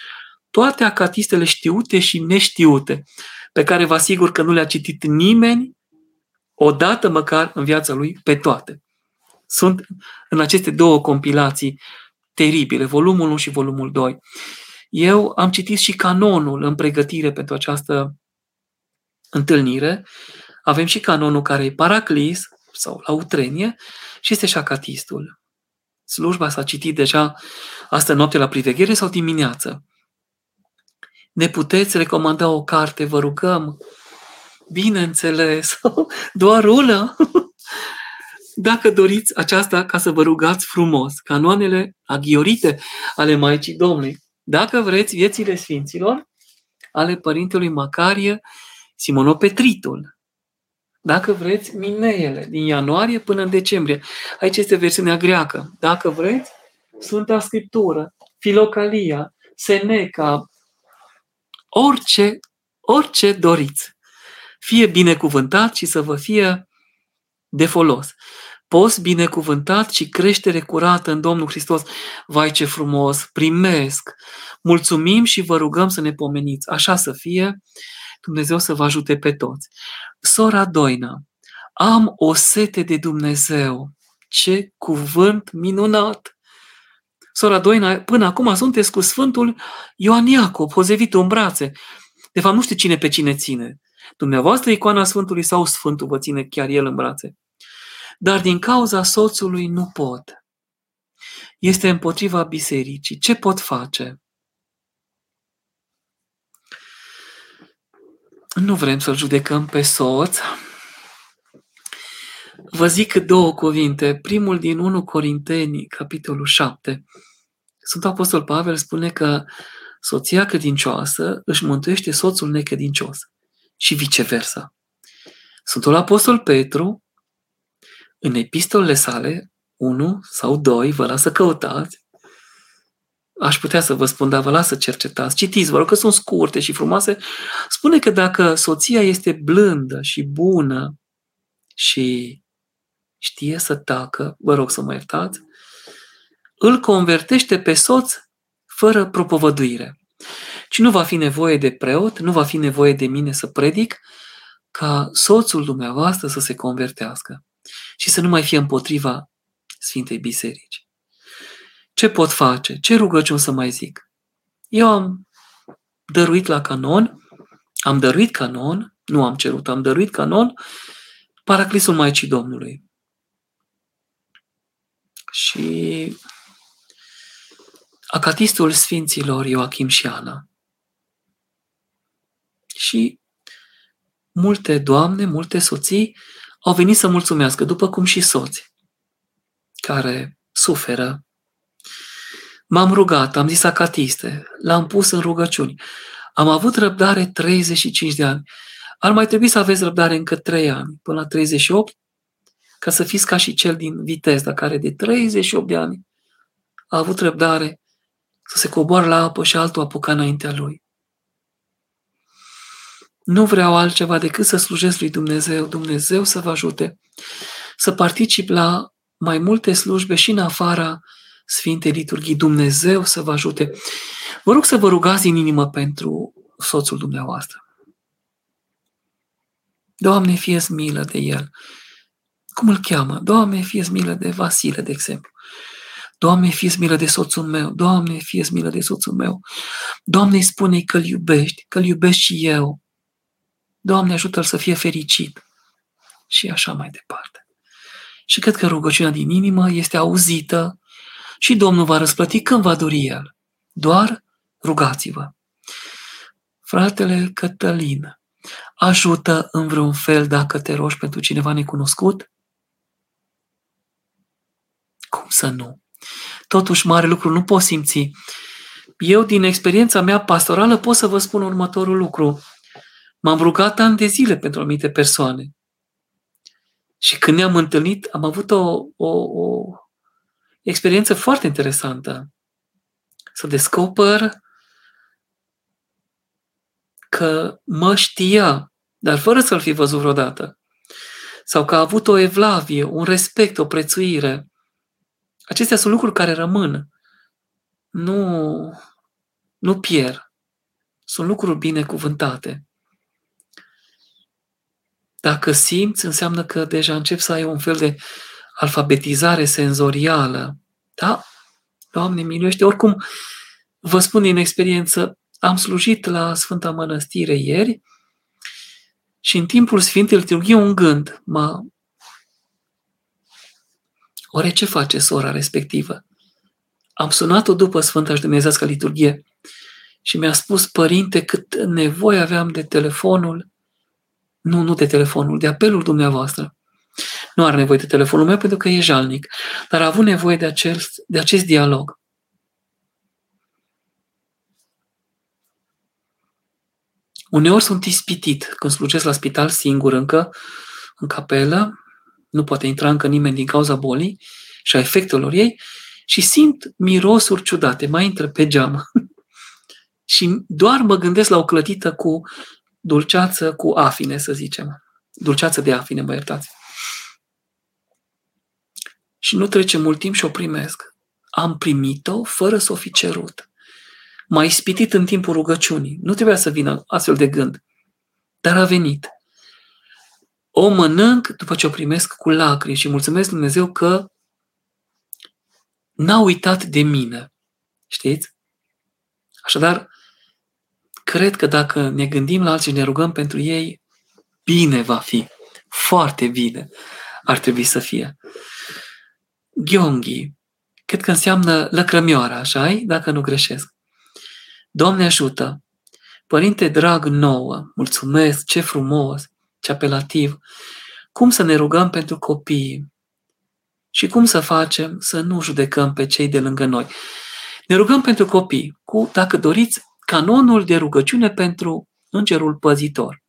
S1: toate acatistele știute și neștiute, pe care vă asigur că nu le-a citit nimeni odată măcar în viața lui pe toate. Sunt în aceste două compilații teribile, volumul 1 și volumul 2. Eu am citit și canonul în pregătire pentru această întâlnire. Avem și canonul care e Paraclis sau la Utrenie și este și șacatistul. Slujba s-a citit deja astă noapte la priveghere sau dimineață. Ne puteți recomanda o carte, vă rugăm? Bineînțeles, doar una. Dacă doriți aceasta ca să vă rugați frumos, canoanele aghiorite ale Maicii Domnului, dacă vreți, viețile Sfinților ale Părintelui Macarie Simonopetritul. Dacă vreți, Mineele, din ianuarie până în decembrie. Aici este versiunea greacă. Dacă vreți, Sfânta Scriptură, Filocalia, Seneca, orice, orice doriți. Fie binecuvântat și să vă fie de folos post binecuvântat și creștere curată în Domnul Hristos. Vai ce frumos, primesc, mulțumim și vă rugăm să ne pomeniți. Așa să fie, Dumnezeu să vă ajute pe toți. Sora Doina, am o sete de Dumnezeu. Ce cuvânt minunat! Sora Doina, până acum sunteți cu Sfântul Ioan Iacob, pozevit în brațe. De fapt, nu știu cine pe cine ține. Dumneavoastră icoana Sfântului sau Sfântul vă ține chiar el în brațe dar din cauza soțului nu pot. Este împotriva bisericii. Ce pot face? Nu vrem să-l judecăm pe soț. Vă zic două cuvinte. Primul din 1 Corinteni, capitolul 7. Sfântul Apostol Pavel spune că soția credincioasă își mântuiește soțul necredincios și viceversa. Sfântul Apostol Petru în epistolele sale, 1 sau 2, vă las să căutați, aș putea să vă spun, dar vă las să cercetați, citiți, vă rog că sunt scurte și frumoase, spune că dacă soția este blândă și bună și știe să tacă, vă rog să mă iertați, îl convertește pe soț fără propovăduire. Și nu va fi nevoie de preot, nu va fi nevoie de mine să predic, ca soțul dumneavoastră să se convertească și să nu mai fie împotriva Sfintei Biserici. Ce pot face? Ce rugăciuni să mai zic? Eu am dăruit la canon, am dăruit canon, nu am cerut, am dăruit canon, Paraclisul Maicii Domnului. Și acatistul Sfinților Ioachim și Ana. Și multe doamne, multe soții au venit să mulțumească, după cum și soți care suferă. M-am rugat, am zis acatiste, l-am pus în rugăciuni. Am avut răbdare 35 de ani. Ar mai trebui să aveți răbdare încă 3 ani, până la 38, ca să fiți ca și cel din Vitezda, care de 38 de ani a avut răbdare să se coboară la apă și altul apuca înaintea lui. Nu vreau altceva decât să slujesc lui Dumnezeu, Dumnezeu să vă ajute să particip la mai multe slujbe și în afara Sfintei Liturghii. Dumnezeu să vă ajute. Vă rog să vă rugați în inimă pentru soțul dumneavoastră. Doamne, fie milă de el. Cum îl cheamă? Doamne, fie milă de Vasile, de exemplu. Doamne, fie milă de soțul meu. Doamne, fie milă de soțul meu. Doamne, îi spune că îl iubești, că îl iubesc și eu. Doamne, ajută-l să fie fericit. Și așa mai departe. Și cred că rugăciunea din inimă este auzită și Domnul va răsplăti când va dori El. Doar rugați-vă. Fratele Cătălin, ajută în vreun fel dacă te rogi pentru cineva necunoscut? Cum să nu? Totuși, mare lucru nu pot simți. Eu, din experiența mea pastorală, pot să vă spun următorul lucru. M-am rugat ani de zile pentru anumite persoane. Și când ne-am întâlnit, am avut o, o, o experiență foarte interesantă. Să descoper că mă știa, dar fără să-l fi văzut vreodată. Sau că a avut o evlavie, un respect, o prețuire. Acestea sunt lucruri care rămân. Nu, nu pierd. Sunt lucruri binecuvântate. Dacă simți, înseamnă că deja încep să ai un fel de alfabetizare senzorială. Da? Doamne, miluiește. Oricum, vă spun din experiență, am slujit la Sfânta Mănăstire ieri și în timpul Sfintei Liturghie un gând m-a... Oare ce face sora respectivă? Am sunat-o după Sfânta și Dumnezească Liturghie și mi-a spus, părinte, cât nevoie aveam de telefonul nu, nu de telefonul, de apelul dumneavoastră. Nu are nevoie de telefonul meu pentru că e jalnic, dar a avut nevoie de, acel, de acest dialog. Uneori sunt ispitit când slujesc la spital singur încă, în capelă, nu poate intra încă nimeni din cauza bolii și a efectelor ei și simt mirosuri ciudate, mai intră pe geam. și doar mă gândesc la o clătită cu dulceață cu afine, să zicem. Dulceață de afine, mă iertați. Și nu trece mult timp și o primesc. Am primit-o fără să o fi cerut. M-a ispitit în timpul rugăciunii. Nu trebuia să vină astfel de gând. Dar a venit. O mănânc după ce o primesc cu lacrimi și mulțumesc Dumnezeu că n-a uitat de mine. Știți? Așadar, cred că dacă ne gândim la alții și ne rugăm pentru ei, bine va fi. Foarte bine ar trebui să fie. Ghionghi, cred că înseamnă lăcrămioara, așa dacă nu greșesc. Doamne ajută! Părinte drag nouă, mulțumesc, ce frumos, ce apelativ. Cum să ne rugăm pentru copii și cum să facem să nu judecăm pe cei de lângă noi. Ne rugăm pentru copii, cu, dacă doriți, canonul de rugăciune pentru îngerul păzitor.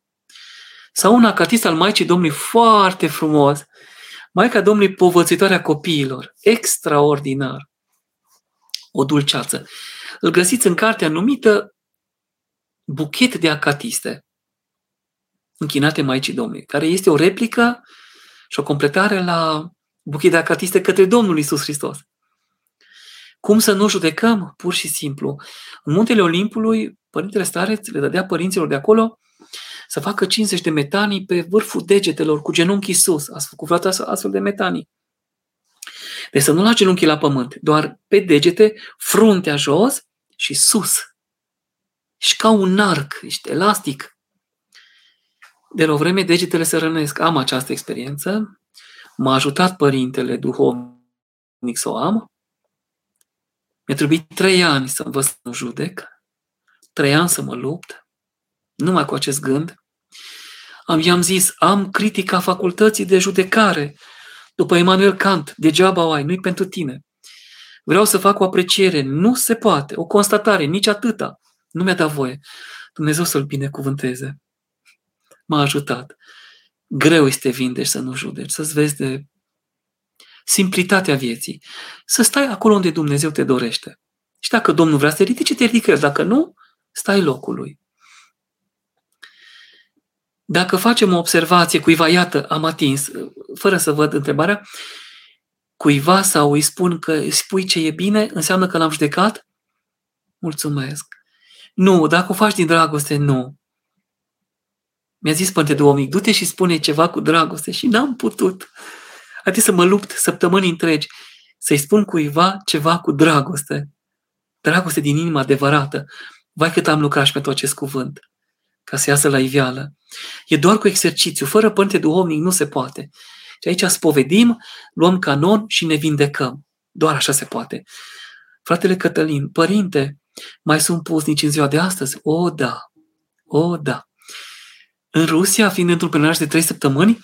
S1: Sau un acatist al Maicii Domnului foarte frumos, Maica Domnului povățitoarea copiilor, extraordinar. O dulceață. Îl găsiți în cartea numită Buchet de acatiste, închinate Maicii Domnului, care este o replică și o completare la Buchet de acatiste către Domnul Isus Hristos. Cum să nu judecăm? Pur și simplu. În muntele Olimpului, Părintele Stareț le dădea părinților de acolo să facă 50 de metanii pe vârful degetelor, cu genunchii sus. Ați făcut vreodată astfel de metanii. Deci să nu la genunchii la pământ, doar pe degete, fruntea jos și sus. Și ca un arc, ești elastic. De la o vreme degetele se rănesc. Am această experiență. M-a ajutat părintele duhovnic să o am. Mi-a trebuit trei ani să învăț să nu judec, trei ani să mă lupt, numai cu acest gând. Am, i-am zis, am critica facultății de judecare, după Emanuel Kant, degeaba o ai, nu-i pentru tine. Vreau să fac o apreciere, nu se poate, o constatare, nici atâta. Nu mi-a dat voie. Dumnezeu să-l binecuvânteze. M-a ajutat. Greu este vindeci să nu judeci, să-ți vezi de simplitatea vieții. Să stai acolo unde Dumnezeu te dorește. Și dacă Domnul vrea să te ridice, te ridică Dacă nu, stai locului. Dacă facem o observație cuiva, iată, am atins, fără să văd întrebarea, cuiva sau îi spun că îi spui ce e bine, înseamnă că l-am judecat? Mulțumesc. Nu, dacă o faci din dragoste, nu. Mi-a zis Părinte Duomic, du-te și spune ceva cu dragoste și n-am putut. Adică să mă lupt săptămâni întregi să-i spun cuiva ceva cu dragoste. Dragoste din inima adevărată. Vai cât am lucrat și pentru acest cuvânt, ca să iasă la iveală. E doar cu exercițiu, fără părinte duhovnic nu se poate. Și aici spovedim, luăm canon și ne vindecăm. Doar așa se poate. Fratele Cătălin, părinte, mai sunt pusnici în ziua de astăzi? O, da. O, da. În Rusia, fiind într-un penaj de trei săptămâni,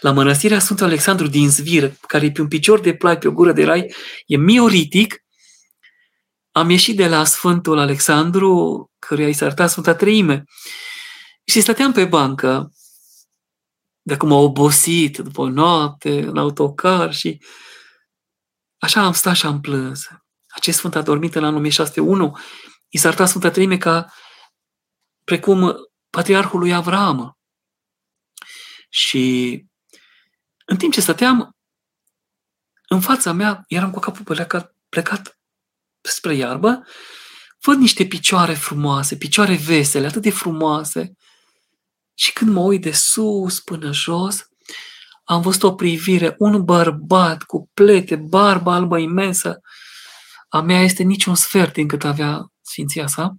S1: la mănăstirea Sfântul Alexandru din Zvir, care e pe un picior de plai, pe o gură de rai, e mioritic, am ieșit de la Sfântul Alexandru, căruia i s-a arătat Sfânta Treime, și stăteam pe bancă, de acum obosit, după o noapte, în autocar și așa am stat și am plâns. Acest sfânt a dormit în anul 1601, i s-a arătat Sfânta Treime ca precum patriarhul lui Avram. Și în timp ce stăteam, în fața mea, eram cu capul plecat, plecat spre iarbă, văd niște picioare frumoase, picioare vesele, atât de frumoase. Și când mă uit de sus până jos, am văzut o privire, un bărbat cu plete, barbă albă imensă. A mea este niciun sfert din cât avea sfinția sa.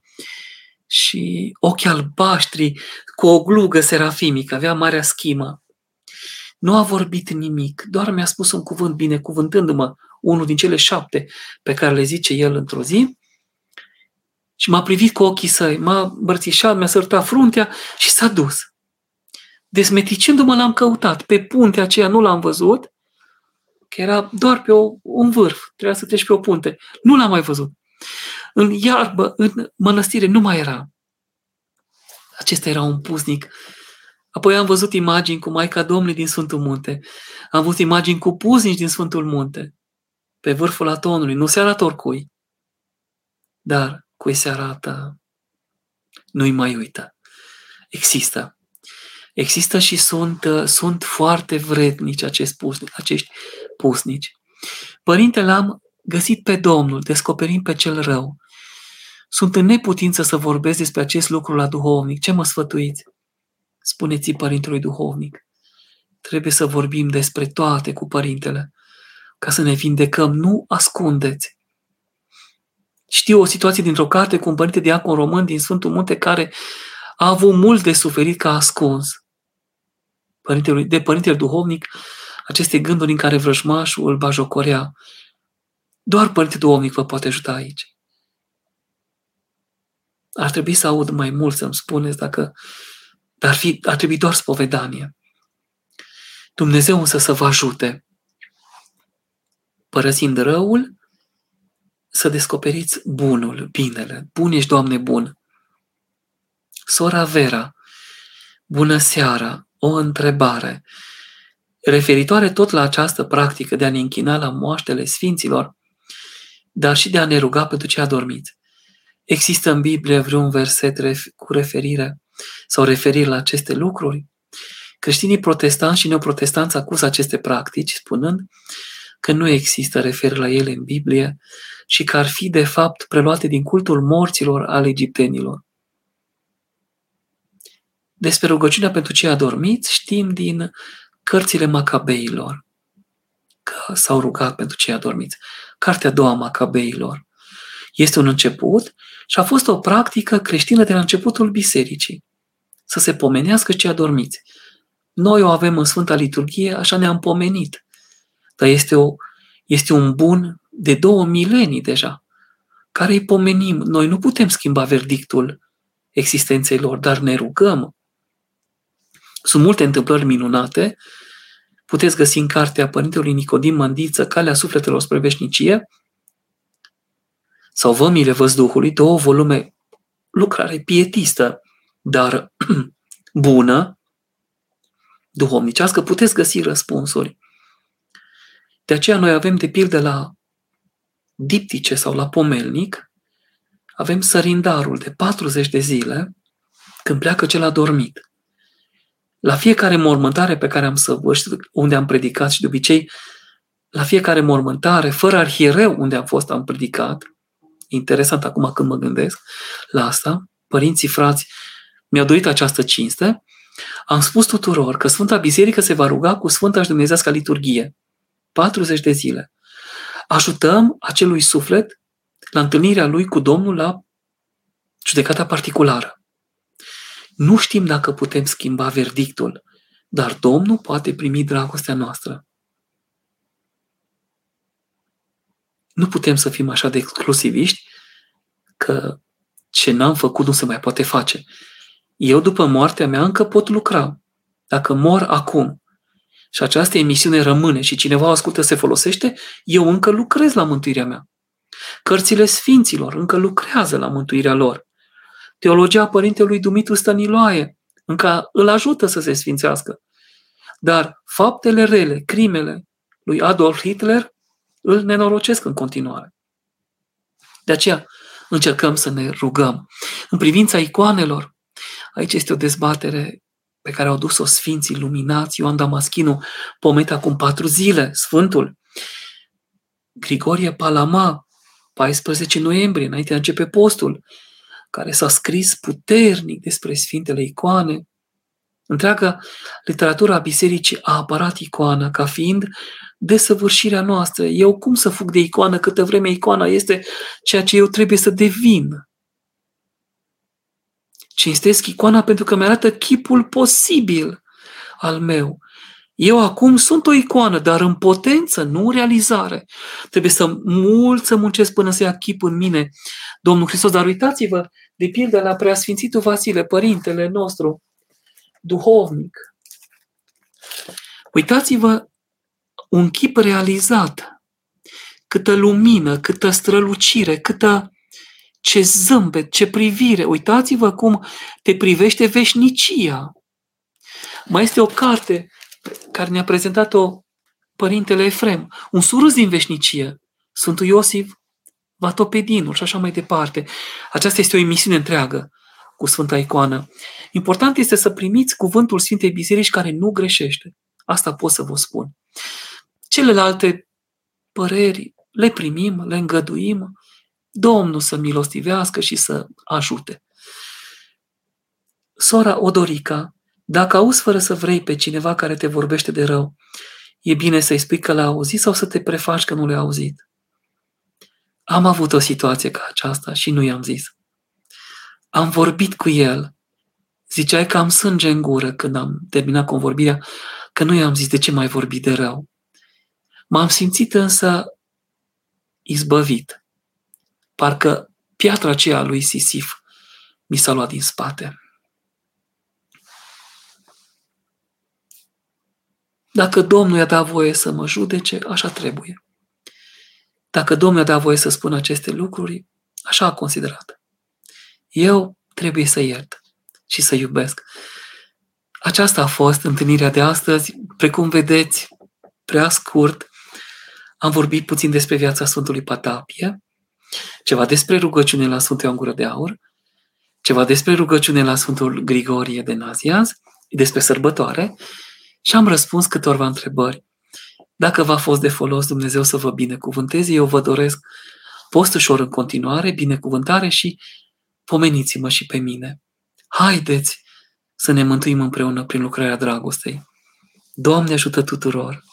S1: Și ochi albaștri cu o glugă serafimică, avea marea schimă. Nu a vorbit nimic, doar mi-a spus un cuvânt binecuvântându-mă, unul din cele șapte pe care le zice el într-o zi, și m-a privit cu ochii săi, m-a îmbrățișat, mi-a sărtat fruntea și s-a dus. Desmeticându-mă l-am căutat. Pe puntea aceea nu l-am văzut, că era doar pe o, un vârf, trebuia să treci pe o punte. Nu l-am mai văzut. În iarbă, în mănăstire, nu mai era. Acesta era un puznic Apoi am văzut imagini cu Maica Domnului din Sfântul Munte. Am văzut imagini cu puznici din Sfântul Munte. Pe vârful atonului. Nu se arată oricui. Dar cui se arată, nu-i mai uită. Există. Există și sunt, sunt foarte vrednici acești pusnici, acești pusnici. Părintele am găsit pe Domnul, descoperim pe cel rău. Sunt în neputință să vorbesc despre acest lucru la duhovnic. Ce mă sfătuiți? spuneți Părintelui Duhovnic. Trebuie să vorbim despre toate cu Părintele, ca să ne vindecăm. Nu ascundeți. Știu o situație dintr-o carte cu un părinte diacon român din Sfântul Munte care a avut mult de suferit ca ascuns. Părintele, de Părintele Duhovnic, aceste gânduri în care vrăjmașul îl bajocorea. Doar Părintele Duhovnic vă poate ajuta aici. Ar trebui să aud mai mult să-mi spuneți dacă dar ar, fi, ar trebui doar spovedanie. Dumnezeu însă să vă ajute, părăsind răul, să descoperiți bunul, binele. Bun ești, Doamne, bun. Sora Vera, bună seara, o întrebare. Referitoare tot la această practică de a ne închina la moaștele sfinților, dar și de a ne ruga pentru ce adormiți. Există în Biblie vreun verset cu referire sau referiri la aceste lucruri, creștinii protestanți și neoprotestanți acuză aceste practici, spunând că nu există referiri la ele în Biblie și că ar fi, de fapt, preluate din cultul morților al egiptenilor. Despre rugăciunea pentru cei adormiți știm din cărțile Macabeilor, că s-au rugat pentru cei adormiți. Cartea a doua Macabeilor. Este un început și a fost o practică creștină de la începutul bisericii. Să se pomenească cei adormiți. Noi o avem în Sfânta Liturghie, așa ne-am pomenit. Dar este, o, este un bun de două milenii deja, care îi pomenim. Noi nu putem schimba verdictul existenței lor, dar ne rugăm. Sunt multe întâmplări minunate. Puteți găsi în cartea Părintelui Nicodim Mândiță, Calea Sufletelor spre Veșnicie, sau Vămile Văzduhului, două volume, lucrare pietistă, dar bună, duhovnicească, puteți găsi răspunsuri. De aceea noi avem de pildă la diptice sau la pomelnic avem sărindarul de 40 de zile când pleacă cel adormit. La fiecare mormântare pe care am săvârșit, unde am predicat și de obicei, la fiecare mormântare, fără arhiereu unde am fost, am predicat, interesant acum când mă gândesc la asta, părinții, frați, mi-au dorit această cinste, am spus tuturor că Sfânta Biserică se va ruga cu Sfânta și Dumnezească liturghie. 40 de zile. Ajutăm acelui suflet la întâlnirea lui cu Domnul la judecata particulară. Nu știm dacă putem schimba verdictul, dar Domnul poate primi dragostea noastră. Nu putem să fim așa de exclusiviști că ce n-am făcut nu se mai poate face. Eu, după moartea mea, încă pot lucra. Dacă mor acum și această emisiune rămâne și cineva o ascultă, se folosește, eu încă lucrez la mântuirea mea. Cărțile Sfinților încă lucrează la mântuirea lor. Teologia Părintelui Dumitru Stăniloae încă îl ajută să se sfințească. Dar faptele rele, crimele lui Adolf Hitler îl nenorocesc în continuare. De aceea încercăm să ne rugăm. În privința icoanelor, aici este o dezbatere pe care au dus-o Sfinții Luminați, Ioan Damaschinu, pometa acum patru zile, Sfântul, Grigorie Palama, 14 noiembrie, înainte de a începe postul, care s-a scris puternic despre Sfintele Icoane. Întreaga literatura bisericii a apărat icoana ca fiind desăvârșirea noastră. Eu cum să fug de icoană câtă vreme icoana este ceea ce eu trebuie să devin? Cinstesc icoana pentru că mi-arată chipul posibil al meu. Eu acum sunt o icoană, dar în potență, nu în realizare. Trebuie să mult să muncesc până să ia chip în mine Domnul Hristos. Dar uitați-vă, de pildă, la preasfințitul Vasile, părintele nostru, duhovnic. Uitați-vă un chip realizat, câtă lumină, câtă strălucire, câtă ce zâmbet, ce privire. Uitați-vă cum te privește veșnicia. Mai este o carte care ne-a prezentat-o părintele Efrem, un surus din veșnicie, Sfântul Iosif Vatopedinul și așa mai departe. Aceasta este o emisiune întreagă cu Sfânta Icoană. Important este să primiți cuvântul Sfintei Biserici care nu greșește. Asta pot să vă spun. Celelalte păreri le primim, le îngăduim, Domnul să milostivească și să ajute. Sora Odorica, dacă auzi fără să vrei pe cineva care te vorbește de rău, e bine să-i spui că l-a auzit sau să te prefaci că nu le-a auzit. Am avut o situație ca aceasta și nu i-am zis. Am vorbit cu el. Ziceai că am sânge în gură când am terminat convorbirea, că nu i-am zis de ce mai vorbi de rău. M-am simțit însă izbăvit. Parcă piatra aceea lui Sisif mi s-a luat din spate. Dacă Domnul i-a dat voie să mă judece, așa trebuie. Dacă Domnul i-a dat voie să spun aceste lucruri, așa a considerat. Eu trebuie să iert și să iubesc. Aceasta a fost întâlnirea de astăzi. Precum vedeți, prea scurt, am vorbit puțin despre viața Sfântului Patapie, ceva despre rugăciune la Sfântul Ioan Gură de Aur, ceva despre rugăciune la Sfântul Grigorie de Nazianz, despre sărbătoare și am răspuns câtorva întrebări. Dacă v-a fost de folos, Dumnezeu să vă binecuvânteze, eu vă doresc post ușor în continuare, binecuvântare și pomeniți-mă și pe mine. Haideți să ne mântuim împreună prin lucrarea dragostei. Doamne ajută tuturor!